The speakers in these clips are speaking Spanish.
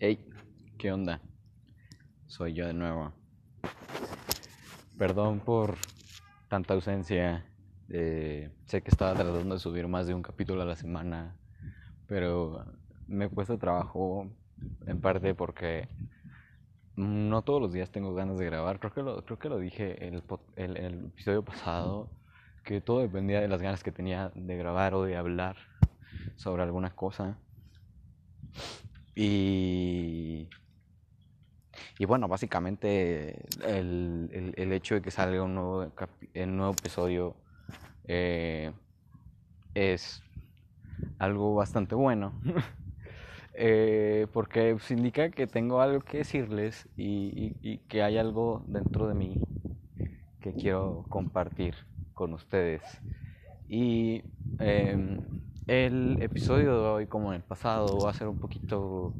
Hey, ¿qué onda? Soy yo de nuevo. Perdón por tanta ausencia. Eh, sé que estaba tratando de subir más de un capítulo a la semana, pero me cuesta trabajo en parte porque no todos los días tengo ganas de grabar. Creo que lo, creo que lo dije en el, el, el episodio pasado, que todo dependía de las ganas que tenía de grabar o de hablar sobre alguna cosa. Y, y bueno, básicamente el, el, el, hecho de que salga un nuevo, un nuevo episodio eh, es algo bastante bueno. eh, porque indica que tengo algo que decirles y, y, que hay algo dentro de mí que quiero compartir con ustedes. Y eh, el episodio de hoy, como en el pasado, va a ser un poquito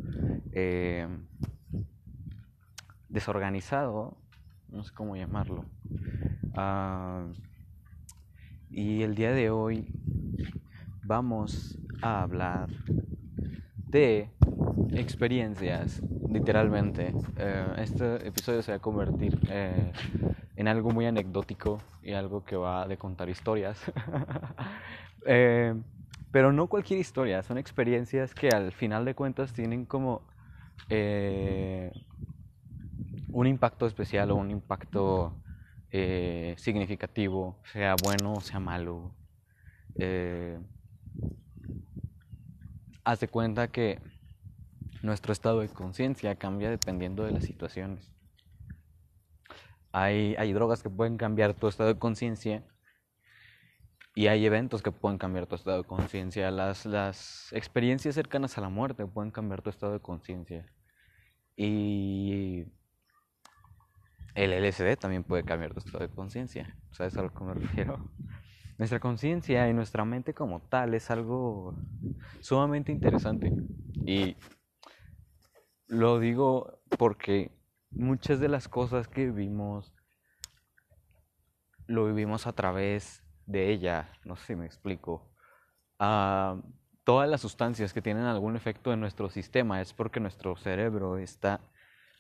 eh, desorganizado, no sé cómo llamarlo. Uh, y el día de hoy vamos a hablar de experiencias, literalmente. Uh, este episodio se va a convertir eh, en algo muy anecdótico y algo que va de contar historias. eh, pero no cualquier historia, son experiencias que al final de cuentas tienen como eh, un impacto especial o un impacto eh, significativo, sea bueno o sea malo. Eh, haz de cuenta que nuestro estado de conciencia cambia dependiendo de las situaciones. Hay, hay drogas que pueden cambiar tu estado de conciencia y hay eventos que pueden cambiar tu estado de conciencia. Las, las experiencias cercanas a la muerte pueden cambiar tu estado de conciencia. Y el LSD también puede cambiar tu estado de conciencia. ¿Sabes a lo que me refiero? Nuestra conciencia y nuestra mente como tal es algo sumamente interesante. Y lo digo porque muchas de las cosas que vivimos lo vivimos a través de ella, no sé si me explico, todas las sustancias que tienen algún efecto en nuestro sistema es porque nuestro cerebro está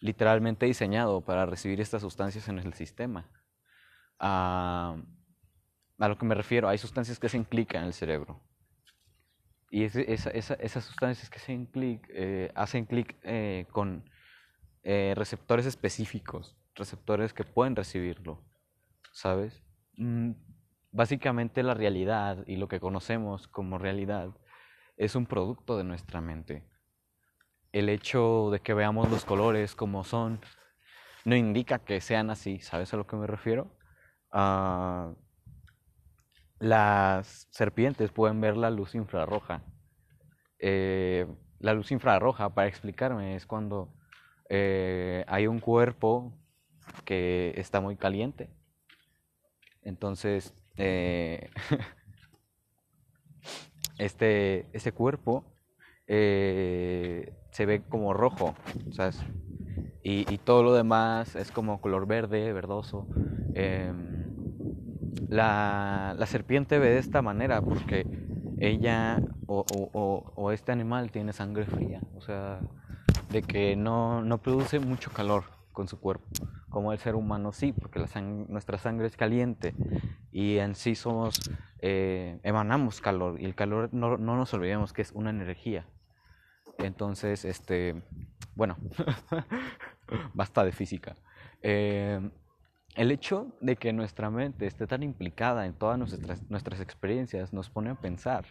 literalmente diseñado para recibir estas sustancias en el sistema. Uh, a lo que me refiero, hay sustancias que hacen clic en el cerebro. Y esa, esas sustancias que hacen clic eh, hacen clic eh, con eh, receptores específicos, receptores que pueden recibirlo, ¿sabes? Mm, básicamente la realidad y lo que conocemos como realidad es un producto de nuestra mente. El hecho de que veamos los colores como son no indica que sean así, ¿sabes a lo que me refiero? Uh, las serpientes pueden ver la luz infrarroja. Eh, la luz infrarroja, para explicarme, es cuando eh, hay un cuerpo que está muy caliente. Entonces, eh, este, este cuerpo eh, se ve como rojo. Y, todo lo demás es como color verde, verdoso. Eh, la, la, serpiente ve de esta manera porque ella o, o, o, este animal tiene sangre fría, o sea, de que no, no produce mucho calor con su cuerpo como el ser humano sí, porque la sang nuestra sangre es caliente y en sí somos, eh, emanamos calor y el calor no, no, nos olvidemos que es una energía. Entonces, este, bueno, basta de física. Eh, el hecho de que nuestra mente esté tan implicada en todas nuestras, nuestras experiencias nos pone a pensar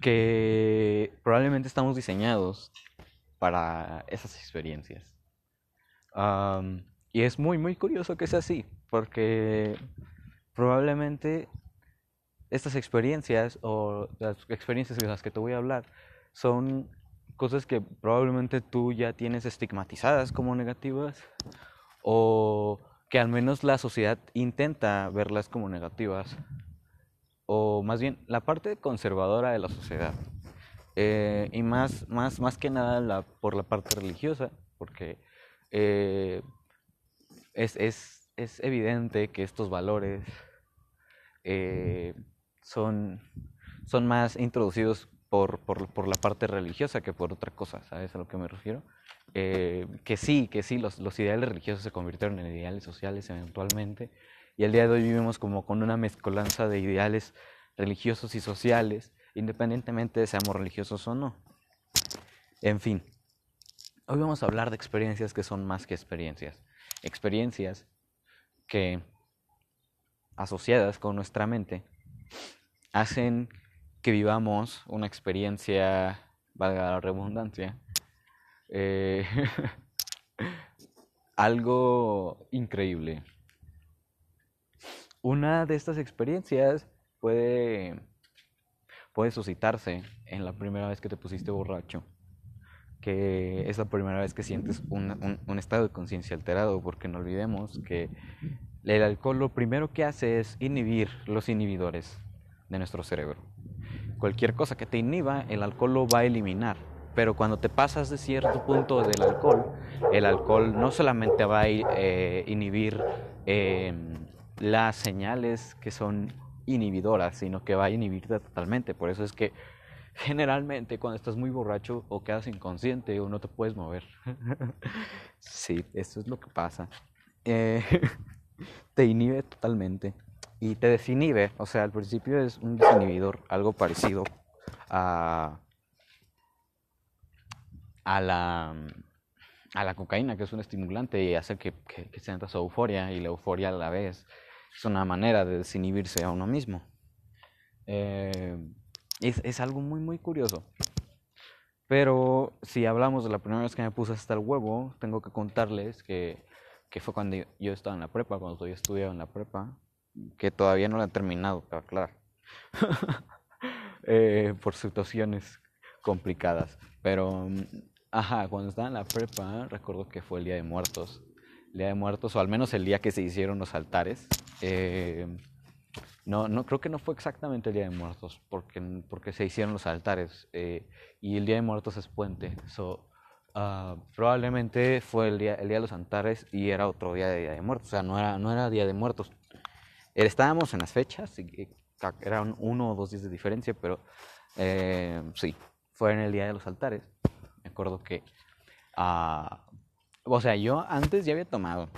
que probablemente estamos diseñados para esas experiencias. Y es muy, muy curioso que sea así, porque probablemente estas experiencias o las experiencias de las que te voy a hablar son cosas que probablemente tú ya tienes estigmatizadas como negativas o que al menos la sociedad intenta verlas como negativas o más bien la parte conservadora de la sociedad eh, y más, más, más que nada la, por la parte religiosa porque eh, es, es, es, evidente que estos valores eh, son, son más introducidos por, por, la parte religiosa que por otra cosa, ¿sabes a lo que me refiero? Eh, que sí, que sí, los, los, ideales religiosos se convirtieron en ideales sociales eventualmente, y el día de hoy vivimos como con una mezcolanza de ideales religiosos y sociales, independientemente de seamos religiosos o no. En fin, hoy vamos a hablar de experiencias que son más que experiencias, experiencias que asociadas con nuestra mente hacen que vivamos una experiencia, valga la redundancia, eh, algo increíble. Una de estas experiencias puede, puede suscitarse en la primera vez que te pusiste borracho, que es la primera vez que sientes un, un estado de conciencia alterado, porque no olvidemos que el alcohol lo primero que hace es inhibir los inhibidores de nuestro cerebro. Cualquier cosa que te inhiba, el alcohol lo va a eliminar. Pero cuando te pasas de cierto punto del alcohol, el alcohol no solamente va a eh, inhibir em, las señales que son inhibidoras, sino que va a inhibirte totalmente. Por eso es que generalmente cuando estás muy borracho o quedas inconsciente o no te puedes mover. sí, eso es lo que pasa. Eh, te inhibe totalmente y te desinhibe. O sea, al principio es un desinhibidor, algo parecido a, a, la, a la cocaína, que es un estimulante y hace que, que, sientas euforia y la euforia a la vez es una manera de desinhibirse a uno mismo. Eh, es, es, algo muy, muy curioso. Pero si hablamos de la primera vez que me puse hasta el huevo, tengo que contarles que que fue cuando yo estaba en la prepa, cuando yo estudiaba en la prepa, que todavía no la he terminado, claro, eh, por situaciones complicadas. Pero, ajá, cuando estaba en la prepa, recuerdo que fue el Día de Muertos. El Día de Muertos, o al menos el día que se hicieron los altares. Eh, no, no, creo que no fue exactamente el Día de Muertos, porque, porque se hicieron los altares. Eh, y el Día de Muertos es puente. So, Ah, probablemente fue el día, el día de los Antares y era otro día de Día de Muertos, o sea, no era, no era Día de Muertos. Estábamos en las fechas, y, eran uno o dos días de diferencia, pero eh, sí, fue en el Día de los Altares. Me acuerdo que, uh, o sea, yo antes ya había tomado,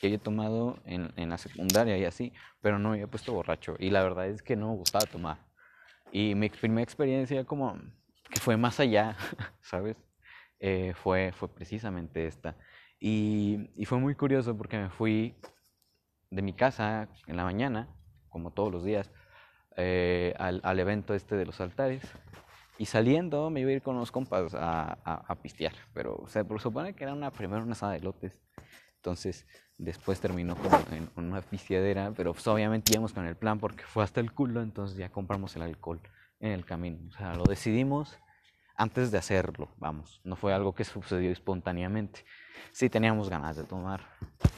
ya había tomado en, en la secundaria y así, pero no me había puesto borracho y la verdad es que no me gustaba tomar. Y mi primera experiencia como que fue más allá, ¿sabes? Eh, fue, fue precisamente esta. Y, y, fue muy curioso porque me fui de mi casa en la mañana, como todos los días, eh, al, al, evento este de los altares. Y saliendo me iba a ir con unos compas a, a, pistear, pero se supone que era una, primero una asada de lotes. Entonces, después terminó como en una pisteadera, pero pues, obviamente íbamos con el plan porque fue hasta el culo, entonces ya compramos el alcohol en el camino. O sea, lo decidimos antes de hacerlo, vamos, no fue algo que sucedió espontáneamente. Sí teníamos ganas de tomar,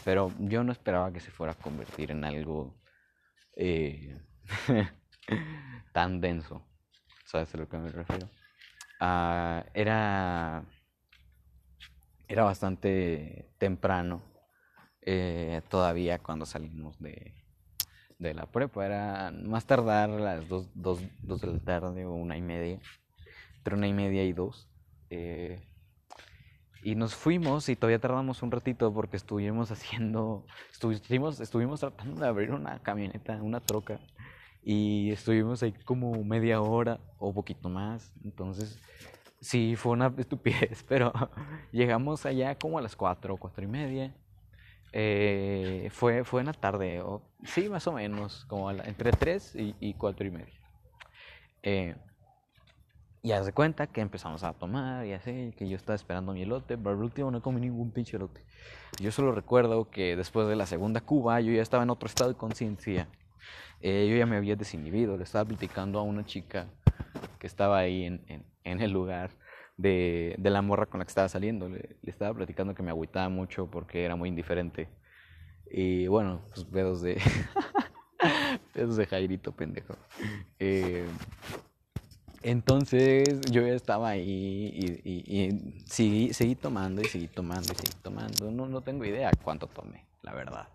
pero yo no esperaba que se fuera a convertir en algo eh, tan denso. ¿Sabes a lo que me refiero? Ah, era, era bastante temprano eh, todavía cuando salimos de, de la prepa. Era más tardar las dos, dos, dos de la tarde o una y media entre una y media y dos. Eh, y nos fuimos y todavía tardamos un ratito porque estuvimos haciendo, estuvimos, estuvimos tratando de abrir una camioneta, una troca. Y estuvimos ahí como media hora o poquito más. Entonces, sí, fue una estupidez, pero llegamos allá como a las cuatro, cuatro y media. Eh, fue, fue en la tarde, o, sí, más o menos, como entre tres y, y cuatro y media. Eh, y haz de cuenta que empezamos a tomar y así, que yo estaba esperando mi elote, pero al último no comí ningún pinche elote. Yo solo recuerdo que después de la segunda cuba yo ya estaba en otro estado de conciencia. Eh, yo ya me había desinhibido, le estaba platicando a una chica que estaba ahí en, en, en el lugar de, de, la morra con la que estaba saliendo. Le, estaba platicando que me agüitaba mucho porque era muy indiferente. Y bueno, pues pedos de... pedos de Jairito, pendejo. Eh, entonces yo ya estaba ahí y, y, seguí, seguí, tomando y seguí tomando y seguí tomando. No, no tengo idea cuánto tomé, la verdad.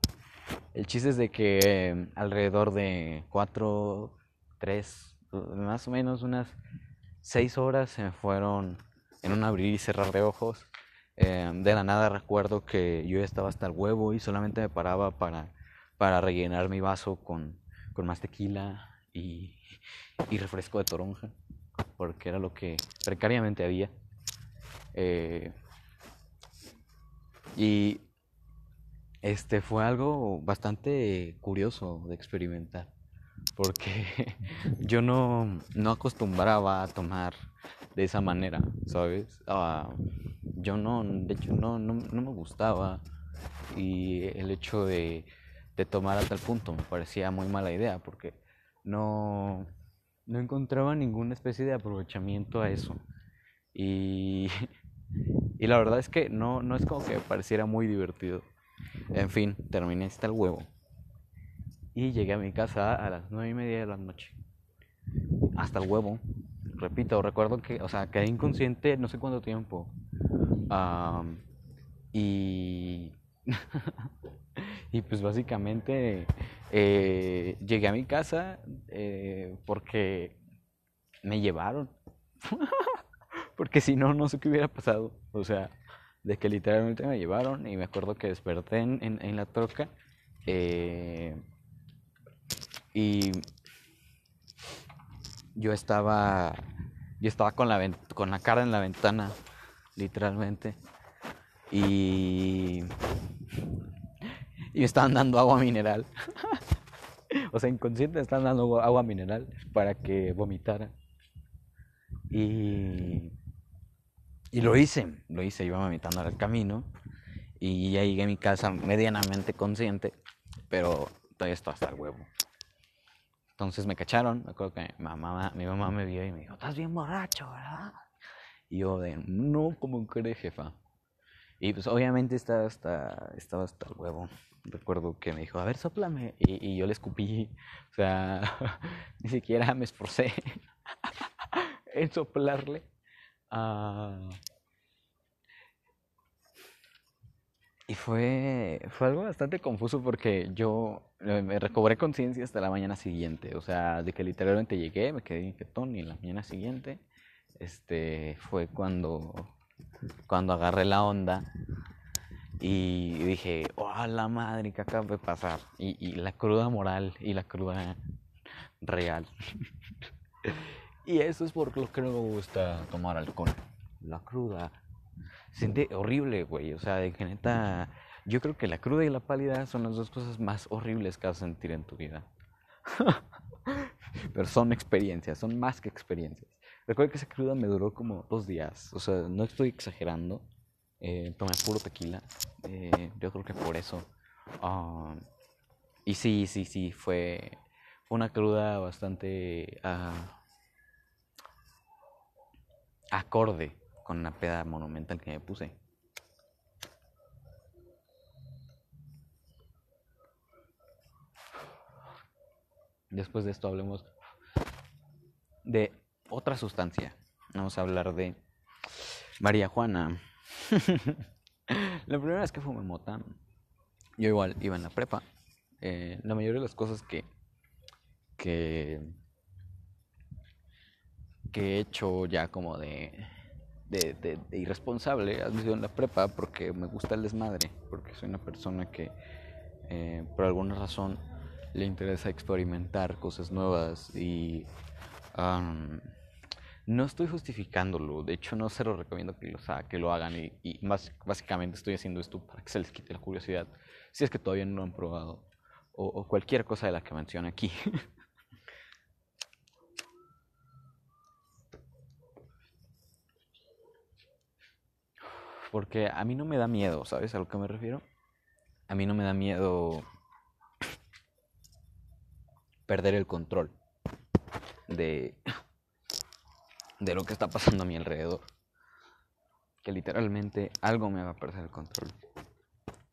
El chiste es de que em, alrededor de cuatro, tres, más o menos unas seis horas se me fueron en un abrir y cerrar de ojos. Eh, de la nada recuerdo que yo estaba hasta el huevo y solamente me paraba para, para rellenar mi vaso con, con más tequila y, y, refresco de toronja, porque era lo que precariamente había. Eh, y este fue algo bastante curioso de experimentar, porque yo no, no acostumbraba a tomar de esa manera, ¿sabes? Uh, yo no, de hecho, no, no, no, me gustaba y el hecho de, de, tomar a tal punto me parecía muy mala idea porque no, no encontraba ninguna especie de aprovechamiento a eso. Y, y la verdad es que no, no es como que me pareciera muy divertido. En fin, terminé hasta el huevo. Y llegué a mi casa a las nueve y media de la noche. Hasta el huevo repito, recuerdo que, o sea, quedé inconsciente no sé cuánto tiempo. y, y pues básicamente eh, llegué a mi casa eh, porque me llevaron. porque si no, no sé qué hubiera pasado. O sea, de que literalmente me llevaron y me acuerdo que desperté en, en, la troca. Eh, y yo estaba yo estaba con la con la cara en la ventana literalmente. Y y me estaban dando agua mineral. O sea inconsciente me estaban dando agua mineral para que vomitara. Y y lo hice lo hice iba vomitando al camino. Y ya llegué a mi casa medianamente consciente pero todavía estoy hasta el huevo entonces me cacharon, me acuerdo que mi mamá, mi mamá me vio y me dijo, estás bien borracho, ¿verdad? Y yo de, no, como crees, jefa? Y pues obviamente estaba hasta, estaba hasta el huevo. Recuerdo que me dijo, a ver, soplame. Y, yo le escupí. O sea, ni siquiera me esforcé en soplarle. Uh, Y fue, fue algo bastante confuso porque yo me recobré conciencia hasta la mañana siguiente. O sea, de que literalmente llegué, me quedé inquietón y la mañana siguiente este, fue cuando, cuando agarré la onda y dije, oh, la madre, que acaba de pasar? Y, y la cruda moral y la cruda real. y eso es por lo que no me gusta tomar alcohol. La cruda siente horrible, güey. O sea, de que neta, yo creo que la cruda y la pálida son las dos cosas más horribles que vas a sentir en tu vida. Pero son experiencias, son más que experiencias. Recuerdo que esa cruda me duró como dos días. O sea, no estoy exagerando. Eh, tomé puro tequila. Eh, yo creo que por eso. Um, y sí, sí, sí, fue, una cruda bastante uh, acorde con una peda monumental que me puse. Después de esto hablemos de otra sustancia. Vamos a hablar de María Juana. la primera vez que fumé mota, yo igual iba en la prepa. Eh, la mayoría de las cosas que, que, que he hecho ya como de de, irresponsable ha sido en la prepa porque me gusta el desmadre, porque soy una persona que eh, por alguna razón le interesa experimentar cosas nuevas y no estoy justificándolo, de hecho no se lo recomiendo que lo, que lo hagan y, más, básicamente estoy haciendo esto para que se les quite la curiosidad, si es que todavía no lo han probado o, o cualquier cosa de la que mencione aquí. Porque a mí no me da miedo, ¿sabes a lo que me refiero? A mí no me da miedo perder el control de, de lo que está pasando a mi alrededor. Que literalmente algo me va a perder el control.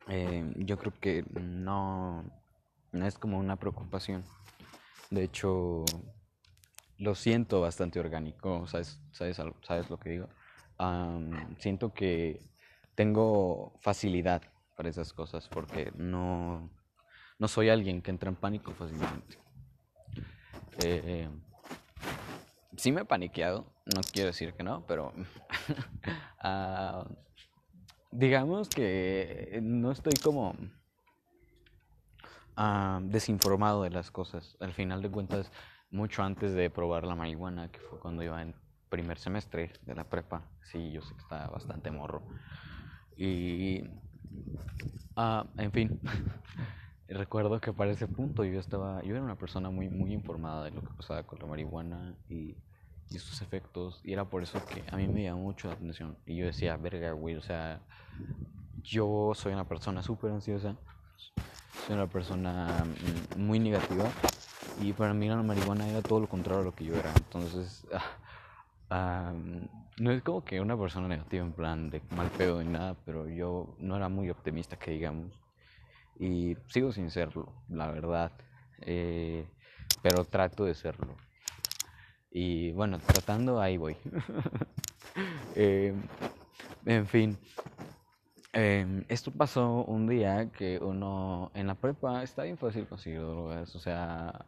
Eh, yo creo que no, no es como una preocupación. De hecho, lo siento bastante orgánico, ¿sabes, sabes, sabes lo que digo? siento que tengo facilidad para esas cosas porque no, no soy alguien que entra en pánico fácilmente. Eh, sí me he paniqueado, no quiero decir que no, pero ah, digamos que no estoy como ah, desinformado de las cosas. Al final de cuentas, mucho antes de probar la marihuana, que fue cuando iba en primer semestre de la prepa, sí, yo sé que estaba bastante morro. Y, ah, en fin, recuerdo que para ese punto yo estaba, yo era una persona muy, muy informada de lo que pasaba con la marihuana y, y sus efectos, y era por eso que a mí me llamó mucho la atención. Y yo decía, verga, güey, o sea, yo soy una persona súper ansiosa, soy una persona mm, muy negativa, y para mí la marihuana era todo lo contrario a lo que yo era. Entonces, ah, no es como que una persona negativa en plan de mal pedo ni nada, pero yo no era muy optimista, que digamos. Y sigo sin serlo, la verdad. Eh, pero trato de serlo. Y bueno, tratando, ahí voy. Eh, en fin. Eh, esto pasó un día que uno en la prepa está bien fácil conseguir drogas. O sea,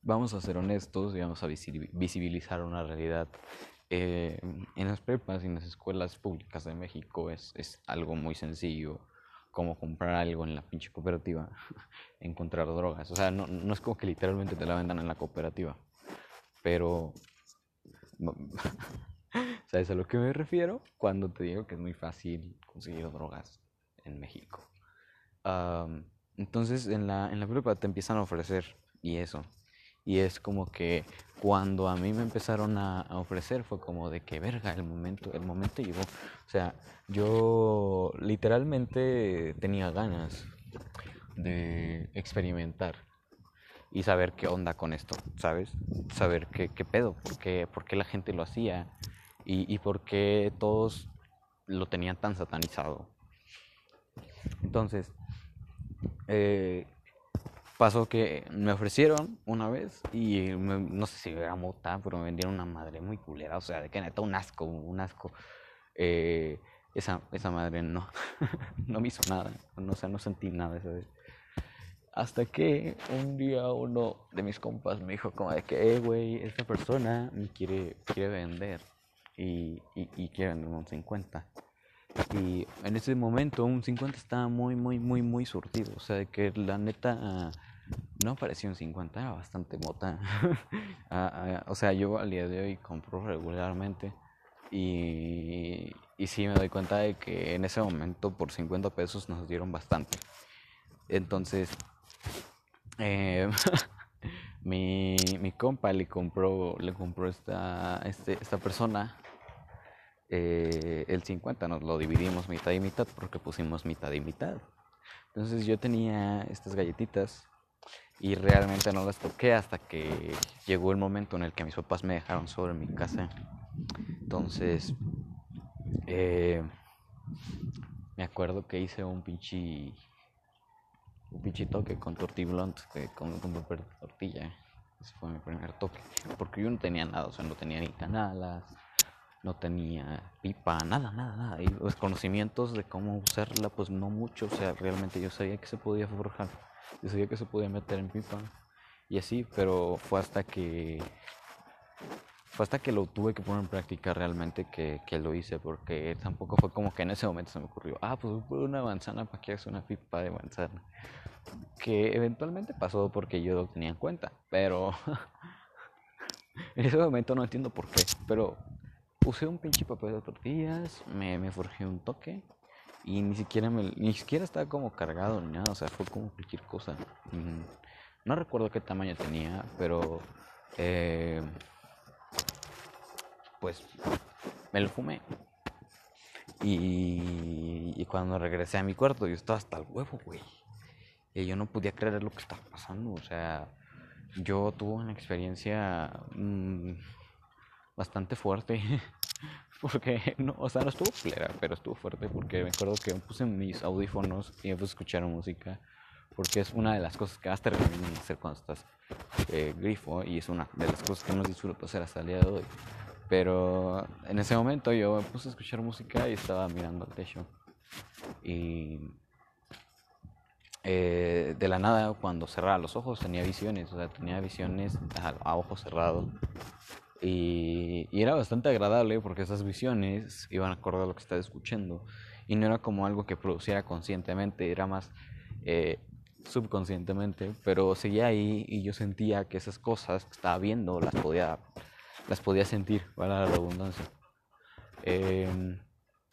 vamos a ser honestos y vamos a visibilizar una realidad. Eh, en las prepas y en las escuelas públicas de México es, es algo muy sencillo, como comprar algo en la pinche cooperativa, encontrar drogas. O sea, no, no es como que literalmente te la vendan en la cooperativa, pero... ¿Sabes a lo que me refiero? Cuando te digo que es muy fácil conseguir drogas en México. entonces en la, en la prepa te empiezan a ofrecer y eso. Y es como que cuando a mí me empezaron a, ofrecer fue como de que verga, el momento, el momento llegó. O sea, yo literalmente tenía ganas de experimentar y saber qué onda con esto, ¿sabes? Saber qué, pedo, por qué, por qué la gente lo hacía y, y por qué todos lo tenían tan satanizado. Entonces, eh, pasó que me ofrecieron una vez y no sé si era mota, pero me vendieron una madre muy culera, o sea, de que neta un asco, un asco. Eh, esa, esa madre no, no me hizo nada, no, o no sentí nada esa vez. Hasta que un día uno de mis compas me dijo como de que, eh, güey, esta persona me quiere, quiere vender y, y, y quiere vender un 50. Y en ese momento un 50 estaba muy, muy, muy, muy surtido. O sea, de que la neta no parecía un 50, era bastante mota. Ah, ah, o sea, yo al día de hoy compro regularmente y, y sí me doy cuenta de que en ese momento por 50 pesos nos dieron bastante. Entonces, eh, mi, mi compa le compró, le compró esta, este, esta persona eh, el 50, nos lo dividimos mitad y mitad porque pusimos mitad y mitad. Entonces yo tenía estas galletitas y realmente no las toqué hasta que llegó el momento en el que mis papás me dejaron solo en mi casa. Entonces, eh, me acuerdo que hice un pinche un pinche toque con tortiblont, con, con tortilla. Ese fue mi primer toque. Porque yo no tenía nada, o sea, no tenía ni canalas, no tenía pipa, nada, nada, nada. Y los conocimientos de cómo usarla, pues no mucho. O sea, realmente yo sabía que se podía forjar yo sabía que se podía meter en pipa y así, pero fue hasta que fue hasta que lo tuve que poner en práctica realmente que, que, lo hice, porque tampoco fue como que en ese momento se me ocurrió, ah, pues voy por una manzana para que hagas una pipa de manzana. Que eventualmente pasó porque yo lo tenía en cuenta, pero en ese momento no entiendo por qué, pero usé un pinche papel de tortillas, me, me forjé un toque y ni siquiera me, ni siquiera estaba como cargado ni nada, o sea, fue como cualquier cosa. Mm, no recuerdo qué tamaño tenía, pero eh, pues me lo fumé. Y, cuando regresé a mi cuarto, yo estaba hasta el huevo, güey. Y yo no podía creer lo que estaba pasando. O sea, yo tuve una experiencia mmm, bastante fuerte. Porque, no, o sea, no estuvo clara, pero estuvo fuerte porque me acuerdo que puse mis audífonos y me puse a escuchar música. Porque es una de las cosas que más te recomiendan hacer cuando estás eh, grifo y es una de las cosas que más disfruto hacer hasta el día de hoy. Pero en ese momento yo me puse a escuchar música y estaba mirando al techo. Y eh, de la nada, cuando cerraba los ojos, tenía visiones, o sea, tenía visiones a, a ojos cerrados Y, era bastante agradable porque esas visiones iban a acordar a lo que estaba escuchando. Y no era como algo que produciera conscientemente, era más eh, subconscientemente. Pero seguía ahí y yo sentía que esas cosas que estaba viendo las podía, las podía sentir, para la redundancia. Eh,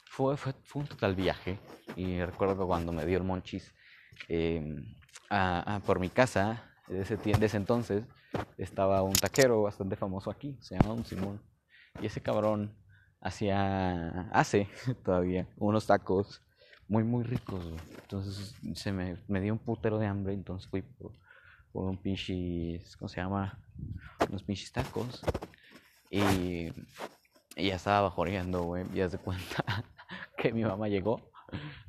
fue, fue, fue, un total viaje. Y recuerdo cuando me dio el monchis a, a, por mi casa, de ese, entonces, estaba un taquero bastante famoso aquí, se llama un Simón. Y ese cabrón hacía, hace todavía, unos tacos muy, muy ricos. Entonces se me, me, dio un putero de hambre, entonces fui por, por un pinches, ¿cómo se llama? Unos pinches tacos. Y, ya estaba bajoreando, güey. Y haz de cuenta que mi mamá llegó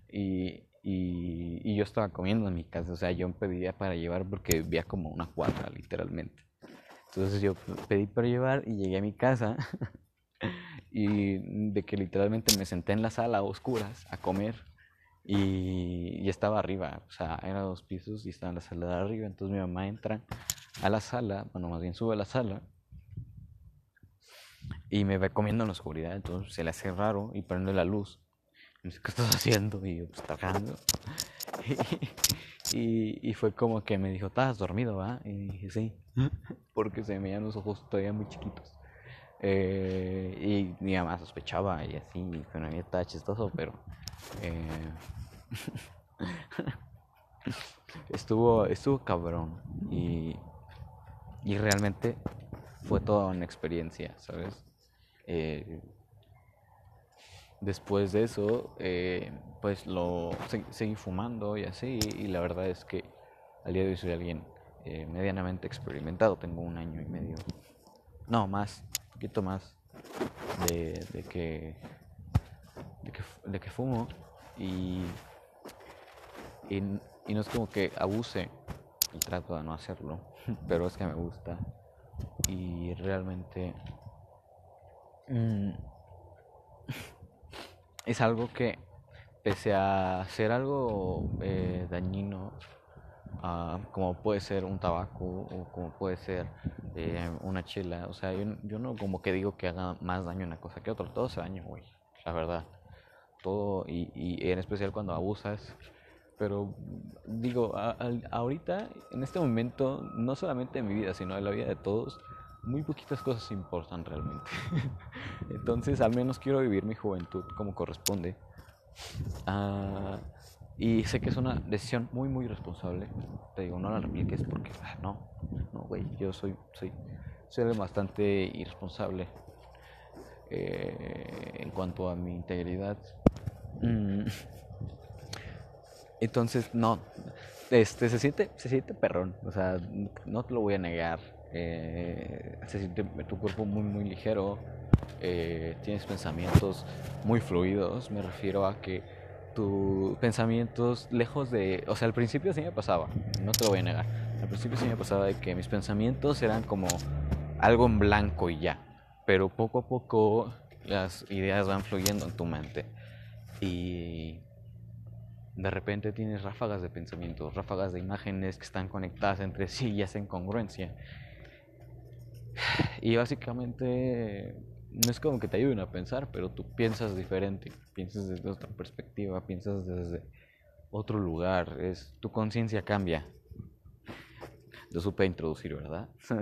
y, y, y, yo estaba comiendo en mi casa. O sea, yo pedía para llevar porque vivía como una cuadra, literalmente. Entonces yo pedí para llevar y llegué a mi casa. y de que literalmente me senté en la sala a oscuras a comer. Y, y estaba arriba. O sea, eran dos pisos y estaba en la sala de arriba. Entonces mi mamá entra a la sala, bueno, más bien sube a la sala. Y me ve comiendo en la oscuridad. Entonces se le hace raro y prende la luz. Dice, ¿qué estás haciendo? Y yo, pues trabajando. Y, y, fue como que me dijo, ¿estás dormido, va? Y dije, sí, porque se me veían los ojos todavía muy chiquitos. Eh, y mi mamá sospechaba y así, pero a mí estaba chistoso, pero eh, estuvo, estuvo cabrón y, y realmente fue toda una experiencia, ¿sabes? Eh, después de eso, eh, pues lo seguí fumando y así, y la verdad es que al día de hoy soy alguien eh, medianamente experimentado, tengo un año y medio, no, más, un poquito más de, de, que, de, que, de que fumo, y, y, y no es como que abuse, y trato de no hacerlo, pero es que me gusta, y realmente... Mmm, es algo que, pese a ser algo eh, dañino, uh, como puede ser un tabaco o como puede ser eh, una chela, o sea, yo, yo, no como que digo que haga más daño una cosa que otra, todo hace daño, güey, la verdad. Todo, y, y, en especial cuando abusas. Pero digo, a, a, ahorita, en este momento, no solamente en mi vida, sino en la vida de todos, muy poquitas cosas importan realmente. Entonces, al menos quiero vivir mi juventud como corresponde. Uh, y sé que es una decisión muy, muy responsable. Te digo, no la repliques porque, ah, no, no, güey, yo soy, soy, soy bastante irresponsable eh, en cuanto a mi integridad. Mm. Entonces, no, este, se siente, se siente perrón, o sea, no te lo voy a negar eh, siente tu cuerpo muy muy ligero, eh, tienes pensamientos muy fluidos, me refiero a que tus pensamientos lejos de, o sea, al principio sí me pasaba, no te lo voy a negar, al principio sí me pasaba de que mis pensamientos eran como algo en blanco y ya, pero poco a poco las ideas van fluyendo en tu mente. Y de repente tienes ráfagas de pensamientos, ráfagas de imágenes que están conectadas entre sí y hacen congruencia y básicamente no es como que te ayuden a pensar, pero tú piensas diferente, piensas desde otra perspectiva, piensas desde otro lugar, es tu conciencia cambia. Lo supe introducir, ¿verdad?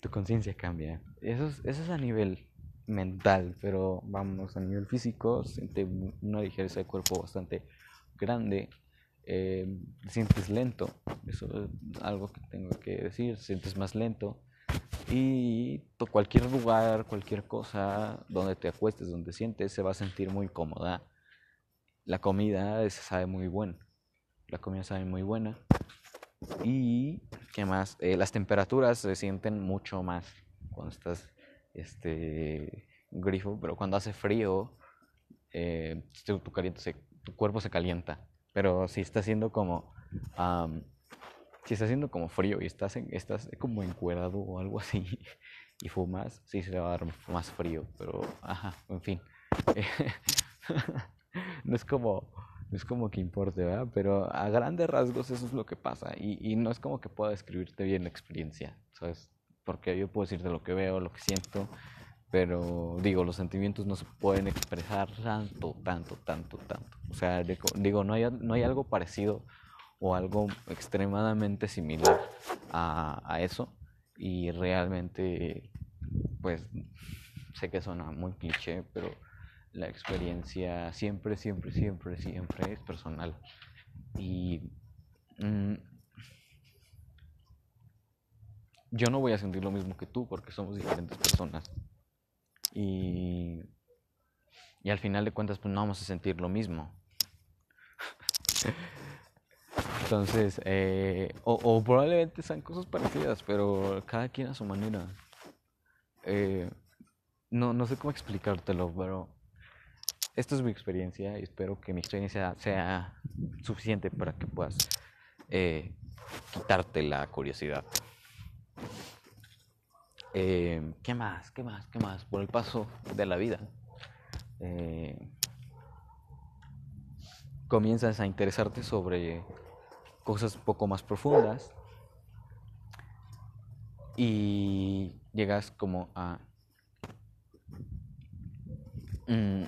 tu conciencia cambia. Eso es, eso es a nivel mental, pero vamos a nivel físico, siente una ligereza de cuerpo bastante grande eh, sientes lento, eso es algo que tengo que decir, sientes más lento. Y cualquier lugar, cualquier cosa donde te acuestes, donde sientes, se va a sentir muy cómoda. La comida se sabe muy buena, la comida sabe muy buena. Y qué más, eh, las temperaturas se sienten mucho más cuando estás este grifo, pero cuando hace frío eh, tu, cuerpo se calienta pero si está haciendo como. si está haciendo como frío y estás, en, estás como encuerado o algo así y fumas, sí se va a dar más frío. Pero, ajá, en fin. no es como. No es como que importe, ¿verdad? Pero a grandes rasgos eso es lo que pasa. Y, y no es como que pueda describirte bien la experiencia. ¿Sabes? porque yo puedo decirte lo que veo, lo que siento, pero digo, los sentimientos no se pueden expresar tanto, tanto, tanto, tanto. O sea, digo, no hay, no hay algo parecido o algo extremadamente similar a, eso y realmente, pues, sé que suena muy cliché, pero la experiencia siempre, siempre, siempre, siempre es personal. Y mm, yo no voy a sentir lo mismo que tú porque somos diferentes personas. Y, y al final de cuentas, pues no vamos a sentir lo mismo. Entonces, eh, o, probablemente sean cosas parecidas, pero cada quien a su manera. Eh, no, no sé cómo explicártelo, pero esta es mi experiencia y espero que mi experiencia sea suficiente para que puedas eh, quitarte la curiosidad. Eh, ¿Qué más? ¿Qué más? ¿Qué más? Por el paso de la vida. Eh, comienzas a interesarte sobre cosas un poco más profundas y llegas como a mm,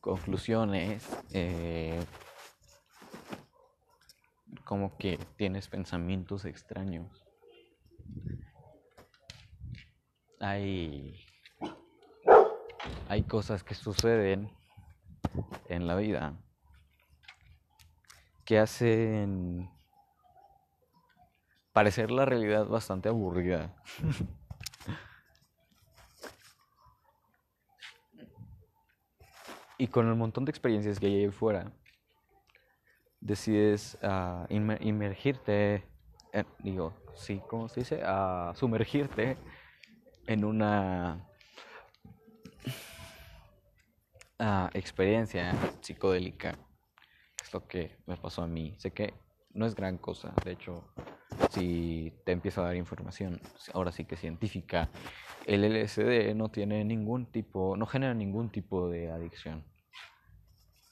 conclusiones eh, como que tienes pensamientos extraños hay, hay cosas que suceden en la vida que hacen parecer la realidad bastante aburrida. y con el montón de experiencias que hay ahí fuera, decides uh, inmergirte, digo, sí, ¿cómo se dice? A sumergirte en una ah, experiencia psicodélica. Es lo que me pasó a mí. Sé que no es gran cosa. De hecho, si te empiezo a dar información, ahora sí que científica, el LSD no tiene ningún tipo, no genera ningún tipo de adicción.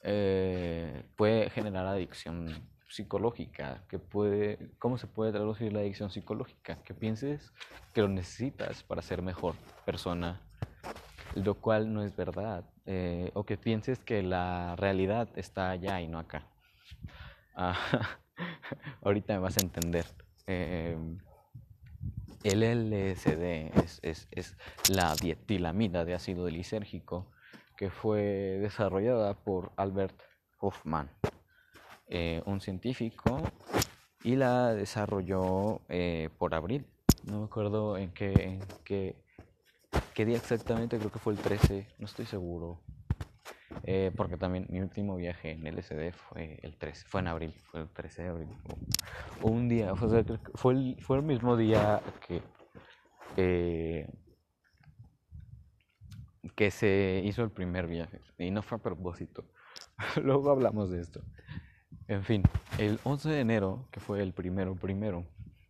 Eh, puede generar adicción psicológica, que puede, ¿cómo se puede traducir la adicción psicológica? Que pienses que lo necesitas para ser mejor persona, lo cual no es verdad, eh, o que pienses que la realidad está allá y no acá. Ah, ahorita me vas a entender. Eh, el LSD es, es, es la dietilamida de ácido lisérgico que fue desarrollada por Albert Hoffman. Eh, un científico y la desarrolló eh, por abril. No me acuerdo en qué, qué, qué día exactamente, creo que fue el 13, no estoy seguro. Eh, porque también mi último viaje en LSD fue el 13, fue en abril, fue el 13 de abril. O un día, fue, el, fue el mismo día que, que se hizo el primer viaje. Y no fue a propósito. Luego hablamos de esto. En fin, el 11 de enero, que fue el primero primero,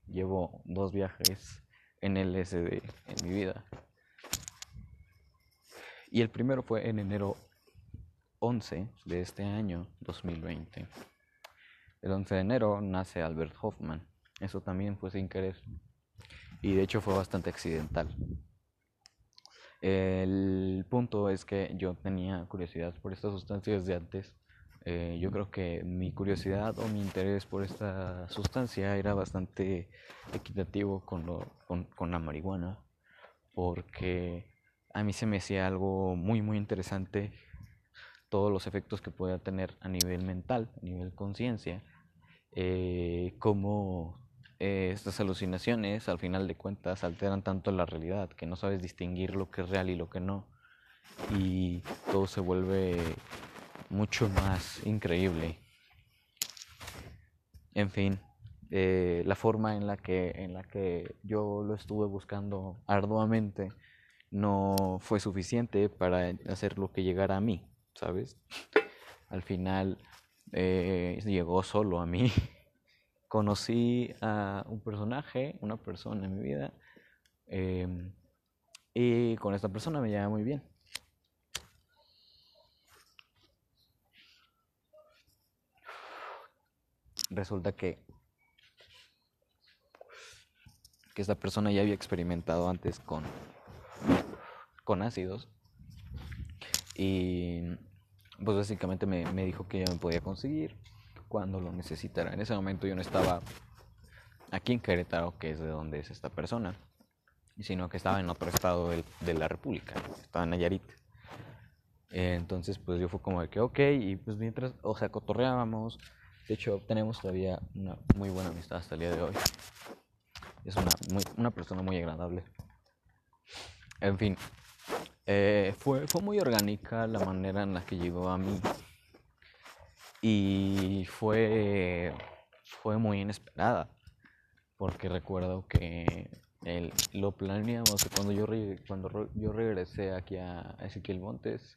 llevo dos viajes en LSD en mi vida. Y el primero fue en enero 11 de este año 2020. El 11 de enero nace Albert Hoffman. Eso también fue sin querer. Y de hecho fue bastante accidental. El punto es que yo tenía curiosidad por estas sustancias de antes eh, yo creo que mi curiosidad o mi interés por esta sustancia era bastante equitativo con, lo, con, con la marihuana, porque a mí se me hacía algo muy, muy interesante todos los efectos que pueda tener a nivel mental, a nivel conciencia, eh, cómo eh, estas alucinaciones al final de cuentas alteran tanto la realidad que no sabes distinguir lo que es real y lo que no, y todo se vuelve mucho más increíble. En fin, eh, la forma en la, que, en la que yo lo estuve buscando arduamente no fue suficiente para hacer lo que llegara a mí, ¿sabes? Al final eh, llegó solo a mí. Conocí a un personaje, una persona en mi vida, eh, y con esta persona me llevaba muy bien. Resulta que que esta persona ya había experimentado antes con, con ácidos. Y pues básicamente me, me dijo que ya me podía conseguir cuando lo necesitara. En ese momento yo no estaba aquí en Querétaro, que es de donde es esta persona, sino que estaba en otro estado de, de la República, estaba en Nayarit. entonces, pues yo fue como de que, ok, y pues mientras, o sea, cotorreábamos. De hecho, tenemos todavía una muy buena amistad hasta el día de hoy. Es una, muy, una persona muy agradable. En fin, eh, fue, fue muy orgánica la manera en la que llegó a mí. Y fue, fue muy inesperada. Porque recuerdo que el, lo planeamos cuando yo, cuando yo regresé aquí a Ezequiel Montes.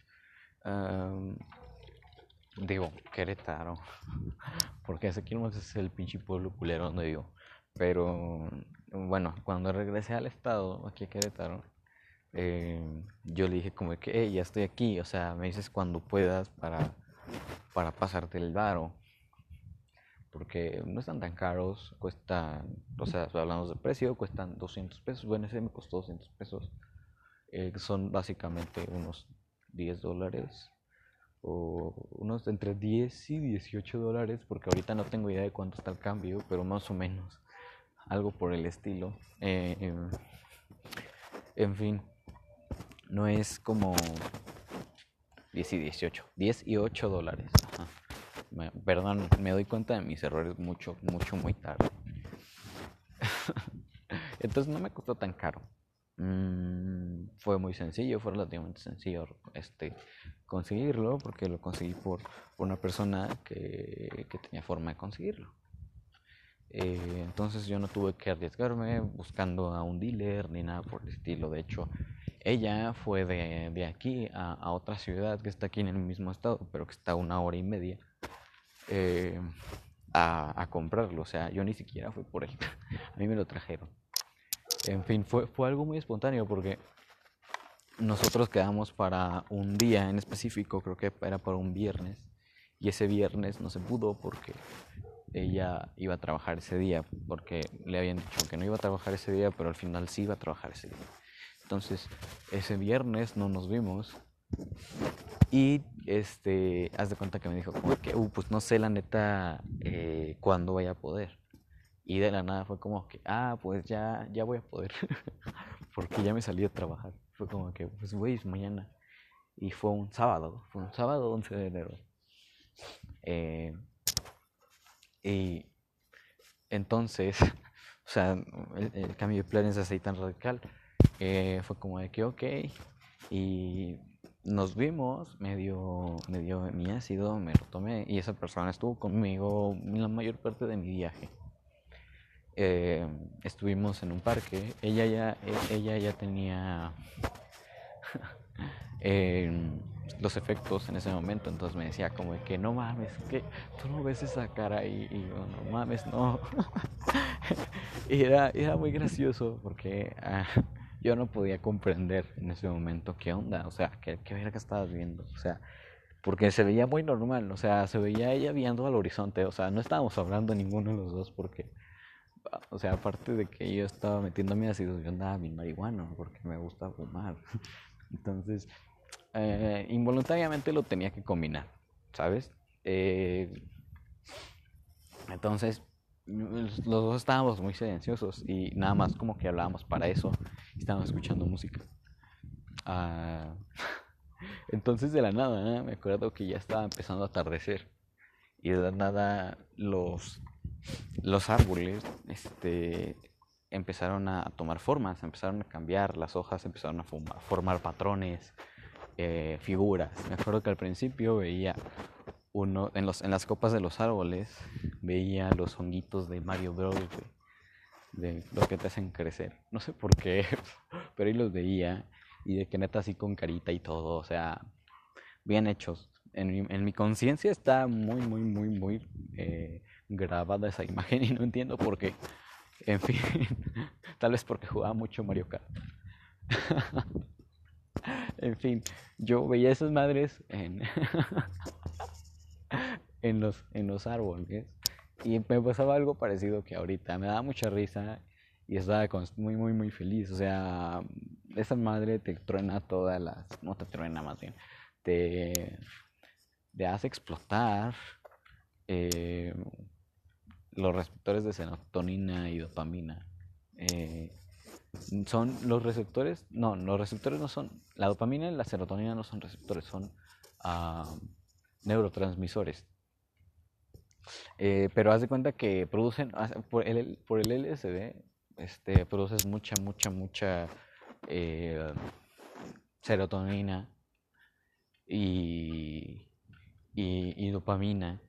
Digo, Querétaro. Porque Ezequiel Montes es el pinche pueblo culero donde vivo. Pero bueno, cuando regresé al estado, aquí a Querétaro, eh, yo le dije como que, ya estoy aquí, o sea, me dices cuando puedas para, para pasarte el varo. Porque no están tan caros, cuestan, o sea, hablamos de precio, cuestan 200 pesos, bueno, ese me costó 200 pesos, eh, son básicamente unos 10 dólares, o unos entre 10 y 18 dólares, porque ahorita no tengo idea de cuánto está el cambio, pero más o menos, algo por el estilo. Eh, em, en fin, no es como 10 y 18, 10 y 8 dólares. perdón, me doy cuenta de mis errores mucho, mucho, muy tarde. Entonces no me costó tan caro. Mm, fue muy sencillo, fue relativamente sencillo este, conseguirlo porque lo conseguí por, una persona que, que, tenía forma de conseguirlo. Eh, entonces yo no tuve que arriesgarme buscando a un dealer ni nada por el estilo. De hecho, ella fue de, de aquí a, a, otra ciudad que está aquí en el mismo estado, pero que está una hora y media, eh, a, a, comprarlo. O sea, yo ni siquiera fui por él. a mí me lo trajeron. En fin, fue, fue algo muy espontáneo porque nosotros quedamos para un día en específico, creo que era para un viernes, y ese viernes no se pudo porque ella iba a trabajar ese día, porque le habían dicho que no iba a trabajar ese día, pero al final sí iba a trabajar ese día. Entonces, ese viernes no nos vimos. Y este, haz de cuenta que me dijo, que, uh, pues no sé la neta eh, cuándo voy a poder. Y de la nada fue como que, ah, pues ya, ya voy a poder. Porque ya me salí a trabajar. Fue como que, pues güey, mañana. Y fue un sábado, fue un sábado 11 de enero. Eh, y entonces, o sea, el, cambio de planes así tan radical eh, fue como de que, ok, y nos vimos, me dio, me dio mi ácido, me lo tomé y esa persona estuvo conmigo la mayor parte de mi viaje. Eh, estuvimos en un parque, ella ya, e, ella ya tenía eh, los efectos en ese momento, entonces me decía como que no mames, que tú no ves esa cara y, y yo, no mames, no. y era, era muy gracioso porque... Ah, yo no podía comprender en ese momento qué onda, o sea, qué, qué que estabas viendo, o sea, porque se veía muy normal, o sea, se veía ella viendo al horizonte, o sea, no estábamos hablando ninguno de los dos porque, o sea, aparte de que yo estaba metiéndome ácidos, yo andaba bien marihuana porque me gusta fumar, entonces, eh, involuntariamente lo tenía que combinar, ¿sabes? Eh, entonces, los dos estábamos muy silenciosos y nada más como que hablábamos para eso estábamos escuchando música. Ah, entonces de la nada, me acuerdo que ya estaba empezando a atardecer y de la nada los, los árboles este, empezaron a tomar formas, empezaron a cambiar, las hojas empezaron a formar patrones, eh, figuras. Me acuerdo que al principio veía uno, en, los, en las copas de los árboles veía los honguitos de Mario Bros. De, los que te hacen crecer. No sé por qué, pero ahí los veía y de que neta así con carita y todo, o sea, bien hechos. En mi, en mi conciencia está muy, muy, muy, muy eh, grabada esa imagen y no entiendo por qué. En fin, tal vez porque jugaba mucho Mario Kart. en fin, yo veía esas madres en los, en los árboles. Y me pasaba algo parecido que ahorita. Me daba mucha risa y estaba muy, muy, muy feliz. O sea, esa madre te truena todas las... No te truena más bien. Te, te hace explotar eh, los receptores de serotonina y dopamina. Eh, son los receptores, no, los receptores no son, la dopamina y la serotonina no son receptores, son ah, neurotransmisores. Eh, pero haz de cuenta que producen, por el, por el LSD, este, produces mucha, mucha, mucha eh, serotonina y, y, dopamina.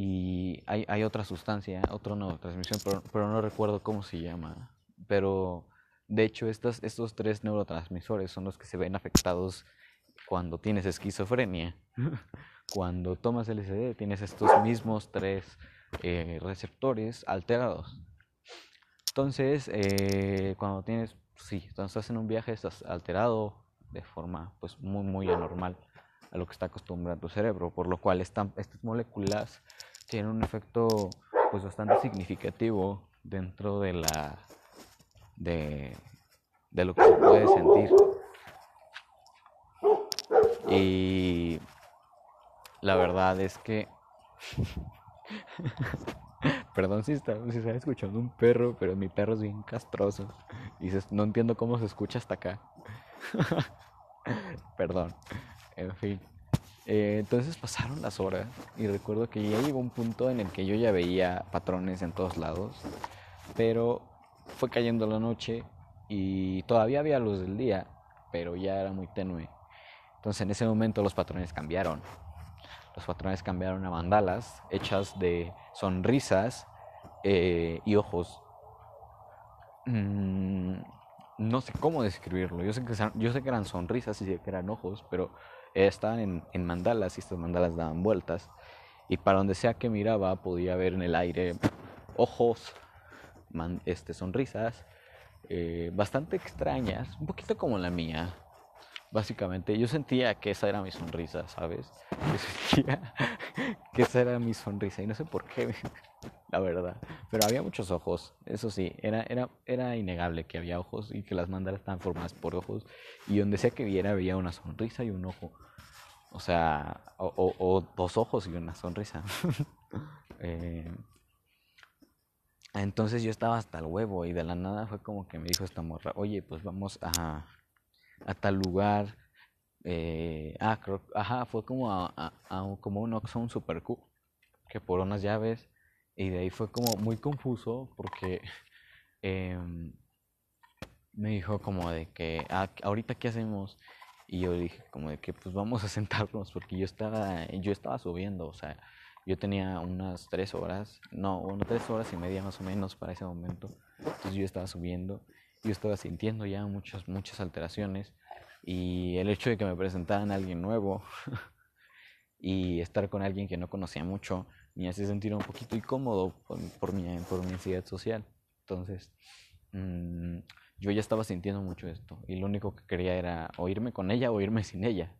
Y hay, hay otra sustancia, otra neurotransmisión, pero, pero no recuerdo cómo se llama pero de hecho estos, estos tres neurotransmisores son los que se ven afectados cuando tienes esquizofrenia. cuando tomas LSD tienes estos mismos tres eh, receptores alterados. Entonces, eh, cuando tienes, sí, cuando estás en un viaje estás alterado de forma pues muy muy anormal a lo que está acostumbrado tu cerebro, por lo cual estas moléculas tienen un efecto pues bastante significativo dentro de la de, lo que se puede sentir. Y la verdad es que... Perdón si está, si está escuchando un perro, pero mi perro es bien castroso. Y no entiendo cómo se escucha hasta acá. Perdón. En fin. Eh, entonces pasaron las horas y recuerdo que ya llegó un punto en el que yo ya veía patrones en todos lados. Pero fue cayendo la noche y todavía había luz del día, pero ya era muy tenue. Entonces en ese momento los patrones cambiaron. Los patrones cambiaron a mandalas hechas de sonrisas eh, y ojos. Mm, no sé cómo describirlo. Yo sé, que, yo sé que eran sonrisas y sé que eran ojos, pero estaban en, mandalas y estas mandalas daban vueltas. Y para donde sea que miraba podía ver en el aire ojos, este, sonrisas eh, bastante extrañas, un poquito como la mía. Básicamente, yo sentía que esa era mi sonrisa, ¿sabes? Yo sentía que esa era mi sonrisa y no sé por qué, la verdad. Pero había muchos ojos, eso sí, era, era, era innegable que había ojos y que las mandalas estaban formadas por ojos y donde sea que viera había una sonrisa y un ojo. O sea, o, dos ojos y una sonrisa. eh, entonces yo estaba hasta el huevo y de la nada fue como que me dijo esta morra, oye, pues vamos a, a tal lugar. Eh, ah, creo, ajá, fue como a, a, como un Oxxo, un Super Q, que por unas llaves. Y de ahí fue como muy confuso porque em, me dijo como de que, ah, ahorita qué hacemos. Y yo dije como de que pues vamos a sentarnos porque yo estaba, yo estaba subiendo, o sea, yo tenía unas tres horas, no, unas tres horas y media más o menos para ese momento. Entonces yo estaba subiendo, yo estaba sintiendo ya muchas, muchas alteraciones. Y el hecho de que me presentaran a alguien nuevo y estar con alguien que no conocía mucho me hacía sentir un poquito incómodo por, mi, por mi ansiedad social. Entonces, mm, yo ya estaba sintiendo mucho esto y lo único que quería era o irme con ella o irme sin ella.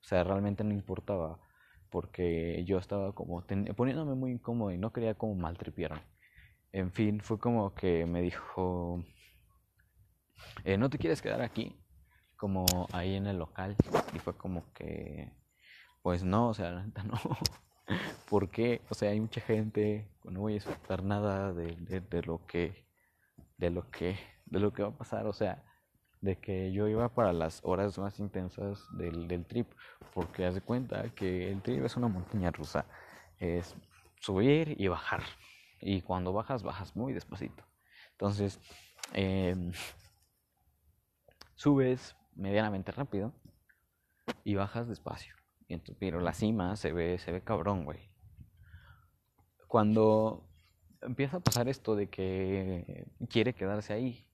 O sea, realmente no importaba porque yo estaba como poniéndome muy incómodo y no quería como maltripearme. En fin, fue como que me dijo, eh, ¿no te quieres quedar aquí? Como ahí en el local. Y fue como que, pues no, o sea, la neta no. ¿Por qué? O sea, hay mucha gente, no voy a disfrutar nada de, de, lo que, de lo que, de lo que va a pasar. O sea, de que yo iba para las horas más intensas del, del trip, porque haz de cuenta que el trip es una montaña rusa, es subir y bajar, y cuando bajas, bajas muy despacito. Entonces, em, subes medianamente rápido y bajas despacio. Pero la cima se ve, se ve cabrón, güey. Cuando empieza a pasar esto de que quiere quedarse ahí,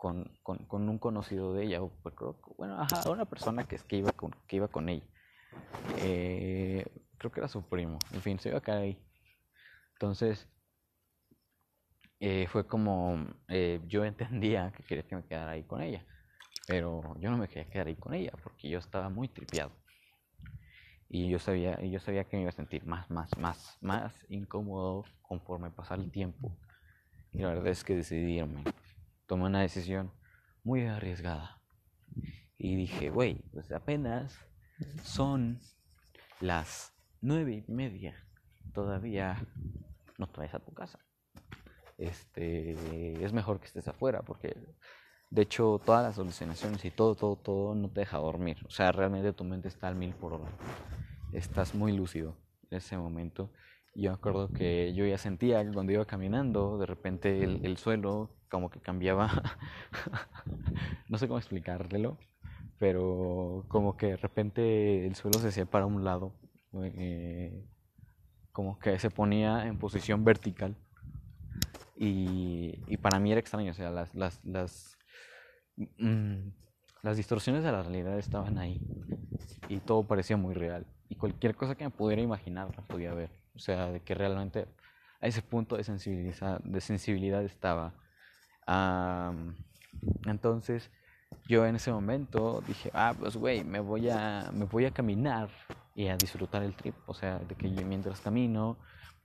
con, con, un conocido de ella, o pues, bueno, ajá, una persona que, que, iba, con, que iba con ella. Eh, creo que era su primo, en fin, se iba a quedar ahí. Entonces, eh, fue como, eh, yo entendía que quería que me quedara ahí con ella, pero yo no me quería quedar ahí con ella porque yo estaba muy tripeado. Y yo sabía, yo sabía que me iba a sentir más, más, más, más incómodo conforme pasara el tiempo. Y la verdad es que decidí irme. Tomé una decisión muy arriesgada. Y dije, güey, pues apenas son las nueve y media. Todavía no te vayas a tu casa. Este, es mejor que estés afuera porque de hecho todas las alucinaciones y todo, todo, todo no te deja dormir. O sea, realmente tu mente está al mil por hora. Estás muy lúcido en ese momento. Yo me acuerdo que yo ya sentía que cuando iba caminando, de repente el, el suelo como que cambiaba. no sé cómo explicártelo, pero como que de repente el suelo se hacía para un lado. Eh, como que se ponía en posición vertical. Y, y, para mí era extraño, o sea, las, las, las, mm, las distorsiones de la realidad estaban ahí y todo parecía muy real. Y cualquier cosa que me pudiera imaginar la podía ver. O sea, de que realmente a ese punto de sensibilidad, de sensibilidad estaba. entonces, yo en ese momento dije, ah, pues güey, me voy a, me voy a caminar y a disfrutar el trip. O sea, de que yo mientras camino,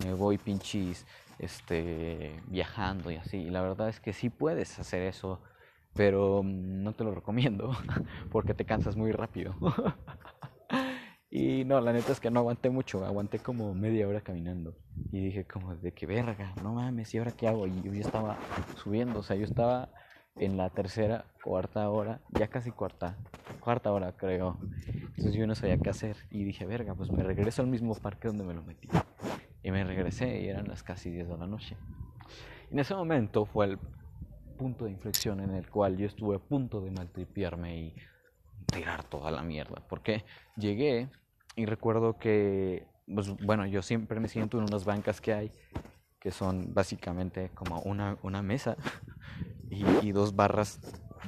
me voy pinches, este, viajando y así. Y la verdad es que sí puedes hacer eso, pero no te lo recomiendo porque te cansas muy rápido. Y no, la neta es que no aguanté mucho, aguanté como media hora caminando. Y dije como de que verga, no mames, ¿y ahora qué hago? Y yo ya estaba subiendo, o sea, yo estaba en la tercera, cuarta hora, ya casi cuarta, cuarta hora creo. Entonces yo no sabía qué hacer y dije, verga, pues me regreso al mismo parque donde me lo metí. Y me regresé y eran las casi 10 de la noche. En ese momento fue el punto de inflexión en el cual yo estuve a punto de maltripiarme y tirar toda la mierda. Porque llegué y recuerdo que, pues, bueno, yo siempre me siento en unas bancas que hay, que son básicamente como una, una mesa y, dos barras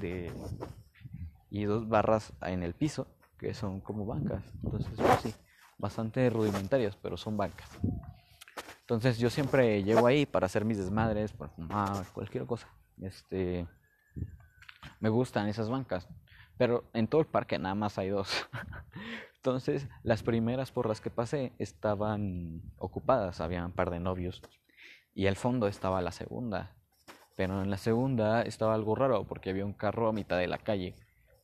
de... y dos barras en el piso, que son como bancas. Entonces, pues sí, bastante rudimentarias, pero son bancas. Entonces yo siempre llego ahí para hacer mis desmadres, para fumar, cualquier cosa. Este, me gustan esas bancas, pero en todo el parque nada más hay dos. Entonces, las primeras por las que pasé estaban ocupadas, había un par de novios. Y al fondo estaba la segunda. Pero en la segunda estaba algo raro porque había un carro a mitad de la calle.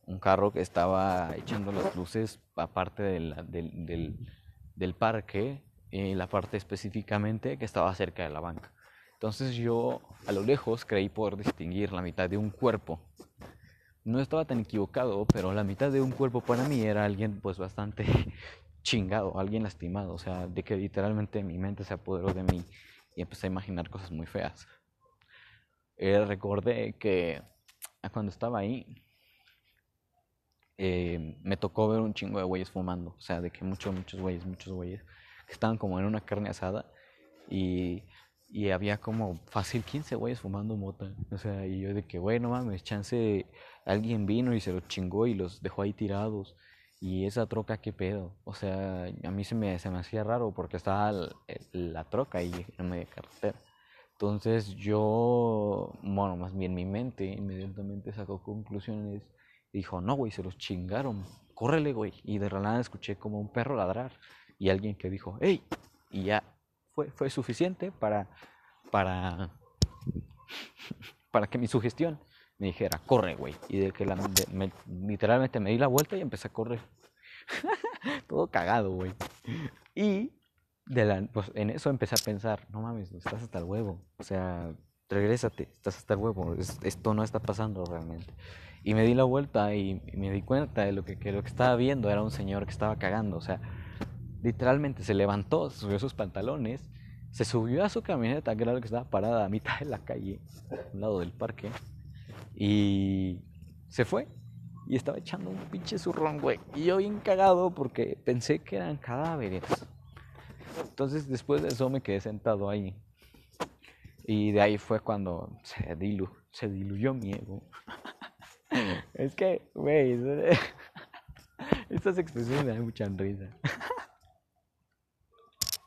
Un carro que estaba echando las luces aparte del, del, del, parque, y la parte específicamente que estaba cerca de la banca. Entonces yo a lo lejos creí poder distinguir la mitad de un cuerpo no estaba tan equivocado, pero la mitad de un cuerpo para mí era alguien pues bastante chingado, alguien lastimado, o sea, de que literalmente mi mente se apoderó de mí y empecé a imaginar cosas muy feas. Eh, recordé que cuando estaba ahí eh, me tocó ver un chingo de güeyes fumando, o sea, de que muchos, muchos güeyes, muchos güeyes que estaban como en una carne asada y y había como fácil 15 güeyes fumando mota. O sea, y yo de que, güey, no mames, chance alguien vino y se los chingó y los dejó ahí tirados. Y esa troca, ¿qué pedo? O sea, a mí se me, se me hacía raro porque estaba la troca ahí en medio de carretera. Entonces yo, bueno, más bien mi mente inmediatamente sacó conclusiones. Dijo, no, güey, se los chingaron. Córrele, güey. Y de nada escuché como un perro ladrar. Y alguien que dijo, hey. Y ya fue, fue suficiente para, para, para que mi sugestión me dijera, corre, güey. Y de que la, literalmente me di la vuelta y empecé a correr. Todo cagado, güey. Y de la, pues en eso empecé a pensar, no mames, estás hasta el huevo. O sea, regrésate, estás hasta el huevo. esto no está pasando realmente. Y me di la vuelta y, me di cuenta de lo que, que, lo que estaba viendo era un señor que estaba cagando. O sea, literalmente se levantó, subió sus pantalones, se subió a su camioneta, que era lo que estaba parada a mitad de la calle, a un lado del parque, y se fue. Y estaba echando un pinche zurrón, güey. Y yo bien cagado porque pensé que eran cadáveres. Entonces después de eso me quedé sentado ahí. Y de ahí fue cuando se, dilu se diluyó mi ego. es que, güey, estas expresiones me dan mucha risa.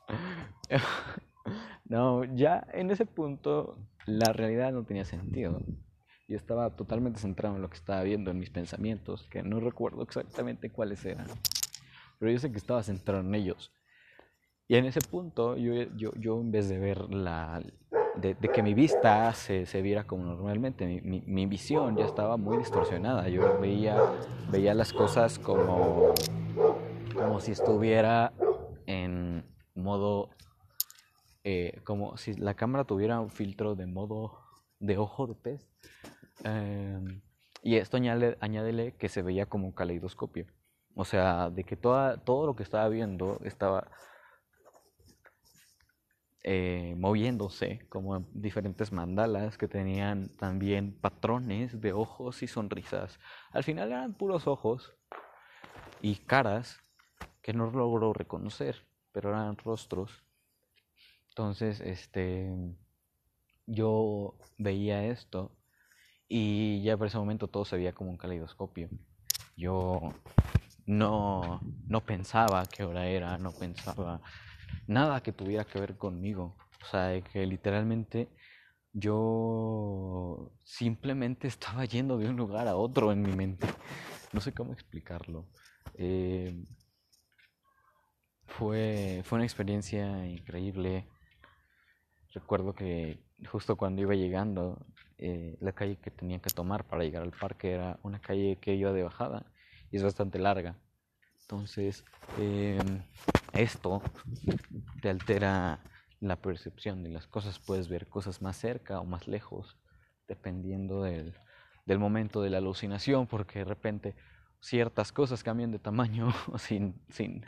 no, ya en ese punto la realidad no tenía sentido. Yo estaba totalmente centrado en lo que estaba viendo, en mis pensamientos, que no recuerdo exactamente cuáles eran. Pero yo sé que estaba centrado en ellos. Y en ese punto, yo, yo, yo en vez de ver la, de, que mi vista se, se, viera como normalmente. Mi, mi, visión ya estaba muy distorsionada. Yo veía, veía las cosas como, como si estuviera en modo, eh, como si la cámara tuviera un filtro de modo de ojo de pez. Em, y esto añade, añádele que se veía como un caleidoscopio. O sea, de que toda, todo lo que estaba viendo estaba eh, moviéndose como diferentes mandalas que tenían también patrones de ojos y sonrisas. Al final eran puros ojos y caras que no logro reconocer, pero eran rostros. Entonces, este, yo veía esto y ya por ese momento todo se veía como un caleidoscopio. Yo no, no pensaba qué hora era, no pensaba nada que tuviera que ver conmigo. O sea, que literalmente yo simplemente estaba yendo de un lugar a otro en mi mente. No sé cómo explicarlo. Eh, fue, fue una experiencia increíble. Recuerdo que justo cuando iba llegando, eh, la calle que tenía que tomar para llegar al parque era una calle que iba de bajada y es bastante larga. Entonces, em, esto te altera la percepción de las cosas. Puedes ver cosas más cerca o más lejos, dependiendo del, del momento de la alucinación, porque de repente ciertas cosas cambian de tamaño sin, sin,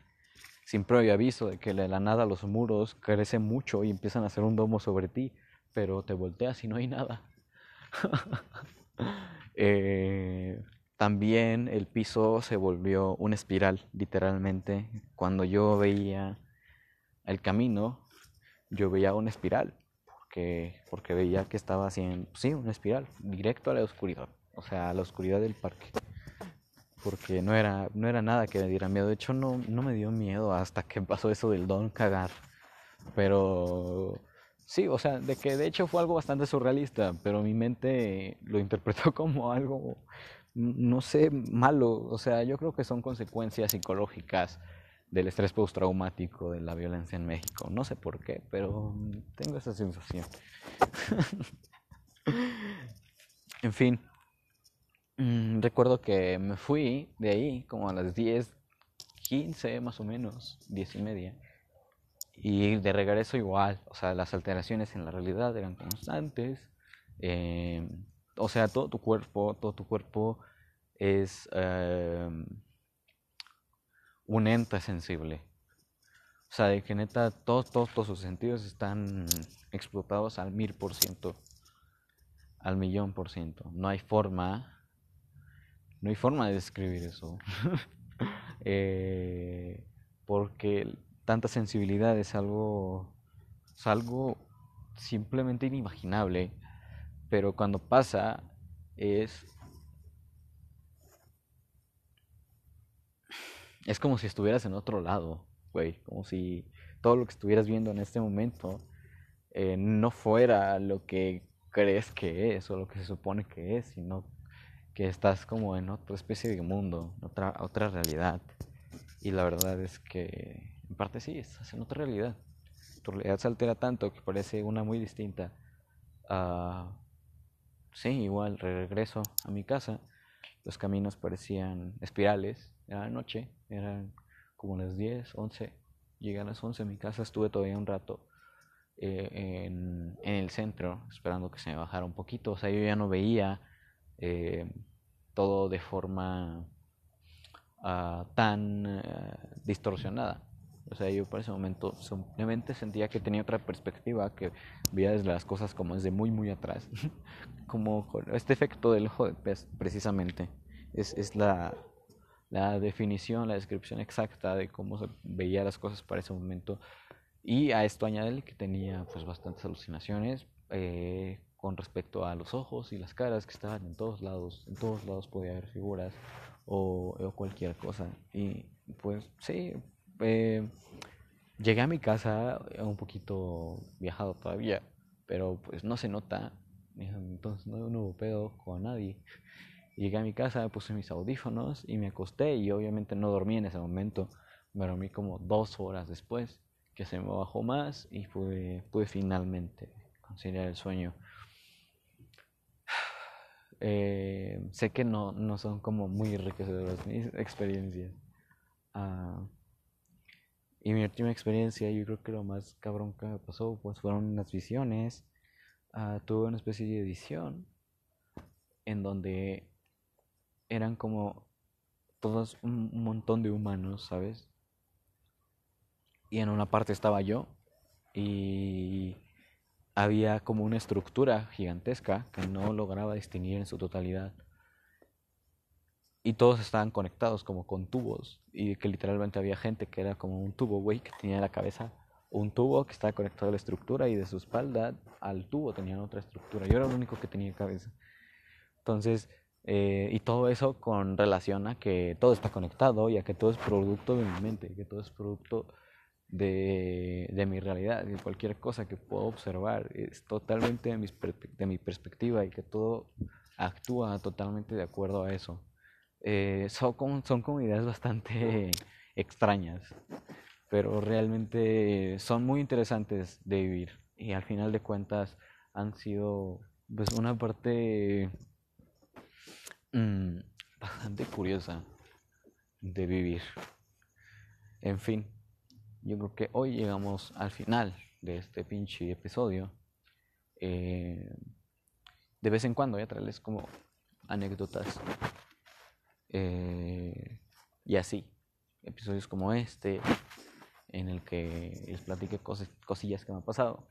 sin previo aviso de que de la nada los muros crecen mucho y empiezan a hacer un domo sobre ti, pero te volteas y no hay nada. eh, también el piso se volvió una espiral, literalmente. Cuando yo veía el camino, yo veía una espiral, porque, porque veía que estaba haciendo, sí, una espiral, directo a la oscuridad, o sea, a la oscuridad del parque. Porque no era, no era nada que me diera miedo. De hecho, no, no me dio miedo hasta que pasó eso del don cagar. Pero sí, o sea, de que de hecho fue algo bastante surrealista, pero mi mente lo interpretó como algo no sé, malo. O sea, yo creo que son consecuencias psicológicas del estrés postraumático de la violencia en México. No sé por qué, pero tengo esa sensación. en fin, mm, recuerdo que me fui de ahí como a las 10, 15 más o menos, 10 y media. Y de regreso igual, o sea, las alteraciones en la realidad eran constantes. Eh, o sea, todo tu cuerpo, todo tu cuerpo es em, un ente sensible. O sea, de que neta todos, todos, todos sus sentidos están explotados al mil por ciento, al millón por ciento. No hay forma, no hay forma de describir eso. eh, porque tanta sensibilidad es algo, es algo simplemente inimaginable pero cuando pasa es es como si estuvieras en otro lado, güey, como si todo lo que estuvieras viendo en este momento eh, no fuera lo que crees que es o lo que se supone que es, sino que estás como en otra especie de mundo, otra, otra realidad. Y la verdad es que en parte sí, estás en otra realidad. Tu realidad se altera tanto que parece una muy distinta a sí, igual regreso a mi casa. Los caminos parecían espirales. Era noche, eran como las 10, 11. Llegué a las 11 a mi casa, estuve todavía un rato eh, en, el centro esperando que se me bajara un poquito. O sea, yo ya no veía eh, todo de forma ah, tan eh, distorsionada. O sea, yo por ese momento simplemente sentía que tenía otra perspectiva, que veía desde las cosas como desde muy, muy atrás. como este efecto del ojo de pez, precisamente. Es, es la, la, definición, la descripción exacta de cómo se veía las cosas para ese momento. Y a esto añade que tenía pues bastantes alucinaciones eh, con respecto a los ojos y las caras que estaban en todos lados. En todos lados podía haber figuras o, cualquier cosa. Y pues sí, eh, llegué a mi casa un poquito viajado todavía, pero pues no se nota, entonces no, hubo pedo con nadie. Llegué a mi casa, puse mis audífonos y me acosté y obviamente no dormí en ese momento, me dormí como dos horas después, que se me bajó más y pude, pude finalmente conciliar el sueño. Eh, sé que no, no son como muy enriquecedoras mis experiencias. Ah, y mi última experiencia, yo creo que lo más cabrón que me pasó, pues fueron unas visiones. Ah, tuve una especie de edición en donde eran como todos un, montón de humanos, ¿sabes? Y en una parte estaba yo y había como una estructura gigantesca que no lograba distinguir en su totalidad. Y todos estaban conectados como con tubos y que literalmente había gente que era como un tubo, güey, que tenía en la cabeza un tubo que estaba conectado a la estructura y de su espalda al tubo tenían otra estructura. Yo era el único que tenía cabeza. Entonces, eh, y todo eso con relación a que todo está conectado y a que todo es producto de mi mente, que todo es producto de, de mi realidad, y cualquier cosa que puedo observar es totalmente de, mis, de mi perspectiva y que todo actúa totalmente de acuerdo a eso. Eh, son, son como ideas bastante extrañas, pero realmente son muy interesantes de vivir y al final de cuentas han sido pues una parte Mm, bastante curiosa de vivir. En fin, yo creo que hoy llegamos al final de este pinche episodio. Eh, de vez en cuando voy a traerles como anécdotas. Eh, y así, episodios como este, en el que les platique cosas, cosillas que me han pasado.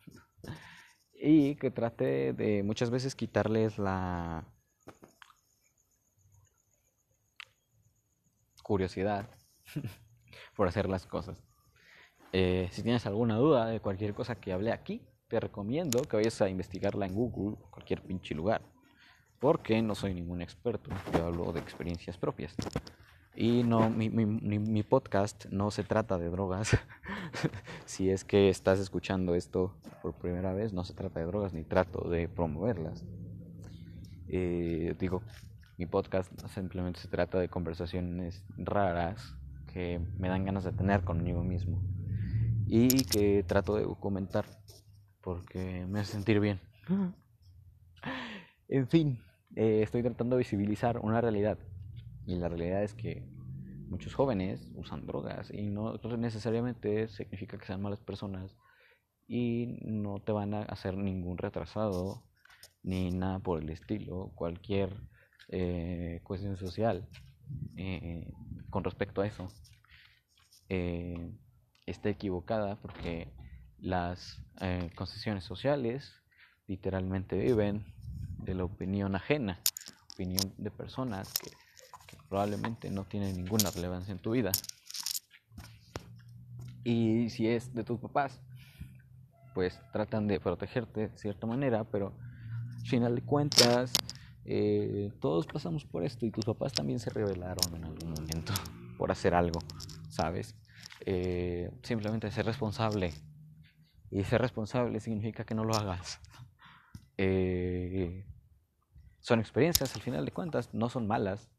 Y que trate de muchas veces quitarles la curiosidad por hacer las cosas. Eh, si tienes alguna duda de cualquier cosa que hablé aquí, te recomiendo que vayas a investigarla en Google, cualquier pinche lugar, porque no soy ningún experto, yo hablo de experiencias propias. Y no, mi, mi, mi podcast no se trata de drogas. si es que estás escuchando esto por primera vez, no se trata de drogas ni trato de promoverlas. Eh, digo, mi podcast simplemente se trata de conversaciones raras que me dan ganas de tener conmigo mismo y que trato de documentar porque me hace sentir bien. en fin, eh, estoy tratando de visibilizar una realidad y la realidad es que muchos jóvenes usan drogas y no necesariamente significa que sean malas personas y no te van a hacer ningún retrasado ni nada por el estilo. Cualquier eh, cuestión social eh, con respecto a eso eh, está equivocada porque las eh, concesiones sociales literalmente viven de la opinión ajena, opinión de personas que, probablemente no tienen ninguna relevancia en tu vida. Y si es de tus papás, pues tratan de protegerte de cierta manera, pero al final de cuentas eh, todos pasamos por esto y tus papás también se rebelaron en algún momento por hacer algo, ¿sabes? Eh, simplemente ser responsable. Y ser responsable significa que no lo hagas. Eh, son experiencias, al final de cuentas, no son malas,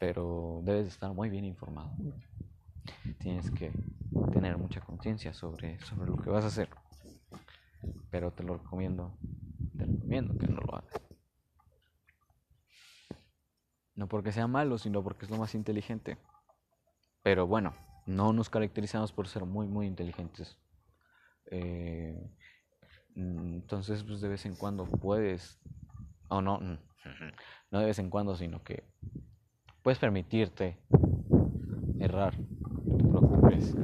pero debes estar muy bien informado. Tienes que tener mucha conciencia sobre, sobre lo que vas a hacer. Pero te lo recomiendo, te recomiendo que no lo hagas. No porque sea malo, sino porque es lo más inteligente. Pero bueno, no nos caracterizamos por ser muy, muy inteligentes. Eh, mm, entonces, pues de vez en cuando puedes, o no, no de vez en cuando, sino que puedes permitirte errar, no te preocupes.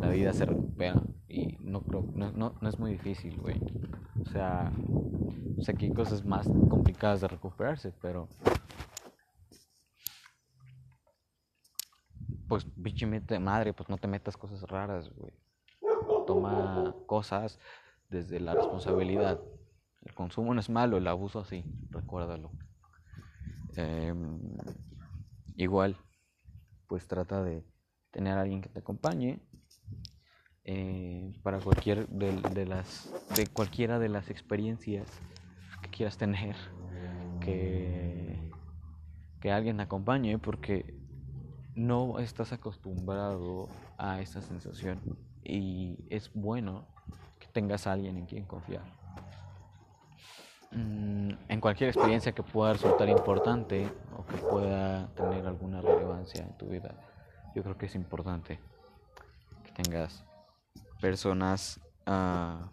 La vida se recupera y no creo, no, no, no es muy difícil, güey. O sea, sé que hay cosas más complicadas de recuperarse, pero pues bichamente madre, pues no te metas cosas raras, güey. Toma cosas desde la responsabilidad. El consumo no es malo, el abuso sí, recuérdalo. Em, igual, pues trata de tener a alguien que te acompañe eh, para cualquier de, las de cualquiera de las experiencias que quieras tener que que alguien te acompañe porque no estás acostumbrado a esa sensación y es bueno que tengas a alguien en quien confiar. Mm, en cualquier experiencia que pueda resultar importante o que pueda tener alguna relevancia en tu vida, yo creo que es importante que tengas personas, uh,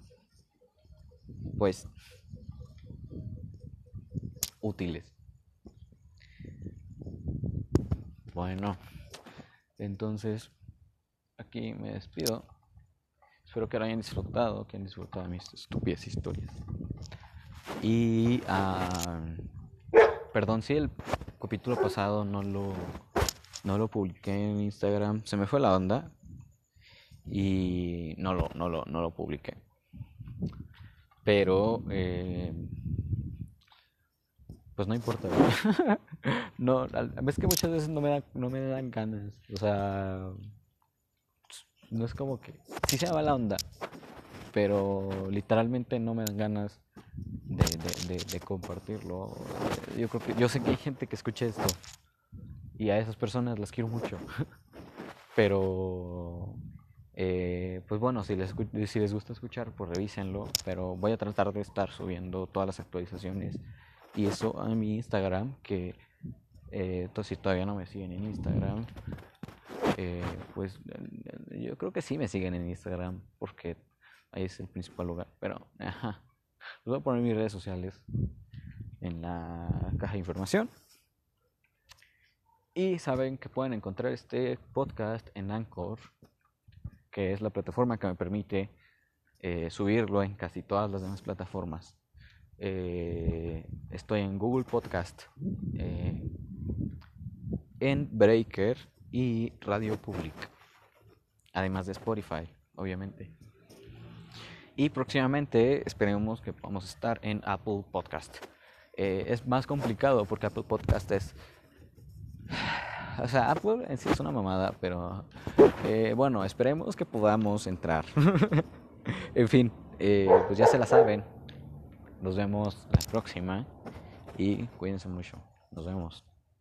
pues, útiles. Bueno, entonces aquí me despido. Espero que lo hayan disfrutado, que hayan disfrutado de mis estúpidas historias. Y, uh, perdón si el capítulo pasado no lo, no lo publiqué en Instagram. Se me fue la onda y no lo, no lo, no lo publiqué. Pero, eh, pues no importa. no, es que muchas veces no me, da, no me dan ganas. O sea, no es como que sí se va la onda, pero literalmente no me dan ganas de, de, compartirlo. Yo creo que yo sé que hay gente que escucha esto y a esas personas las quiero mucho, pero eh, pues bueno, si les, si les gusta escuchar, pues revísenlo, pero voy a tratar de estar subiendo todas las actualizaciones y eso a mi Instagram, que eh, si todavía no me siguen en Instagram, eh, pues yo creo que sí me siguen en Instagram, porque ahí es el principal lugar, pero ajá, les voy a poner mis redes sociales en la caja de información. Y saben que pueden encontrar este podcast en Anchor, que es la plataforma que me permite eh, subirlo en casi todas las demás plataformas. Eh, estoy en Google Podcast, eh, en Breaker y Radio Public, además de Spotify, obviamente. Y próximamente esperemos que podamos estar en Apple Podcast. Eh, es más complicado porque Apple Podcast es... O sea, Apple en sí es una mamada, pero bueno, esperemos que podamos entrar. en fin, pues ya se la saben. Nos vemos la próxima y cuídense mucho. Nos vemos.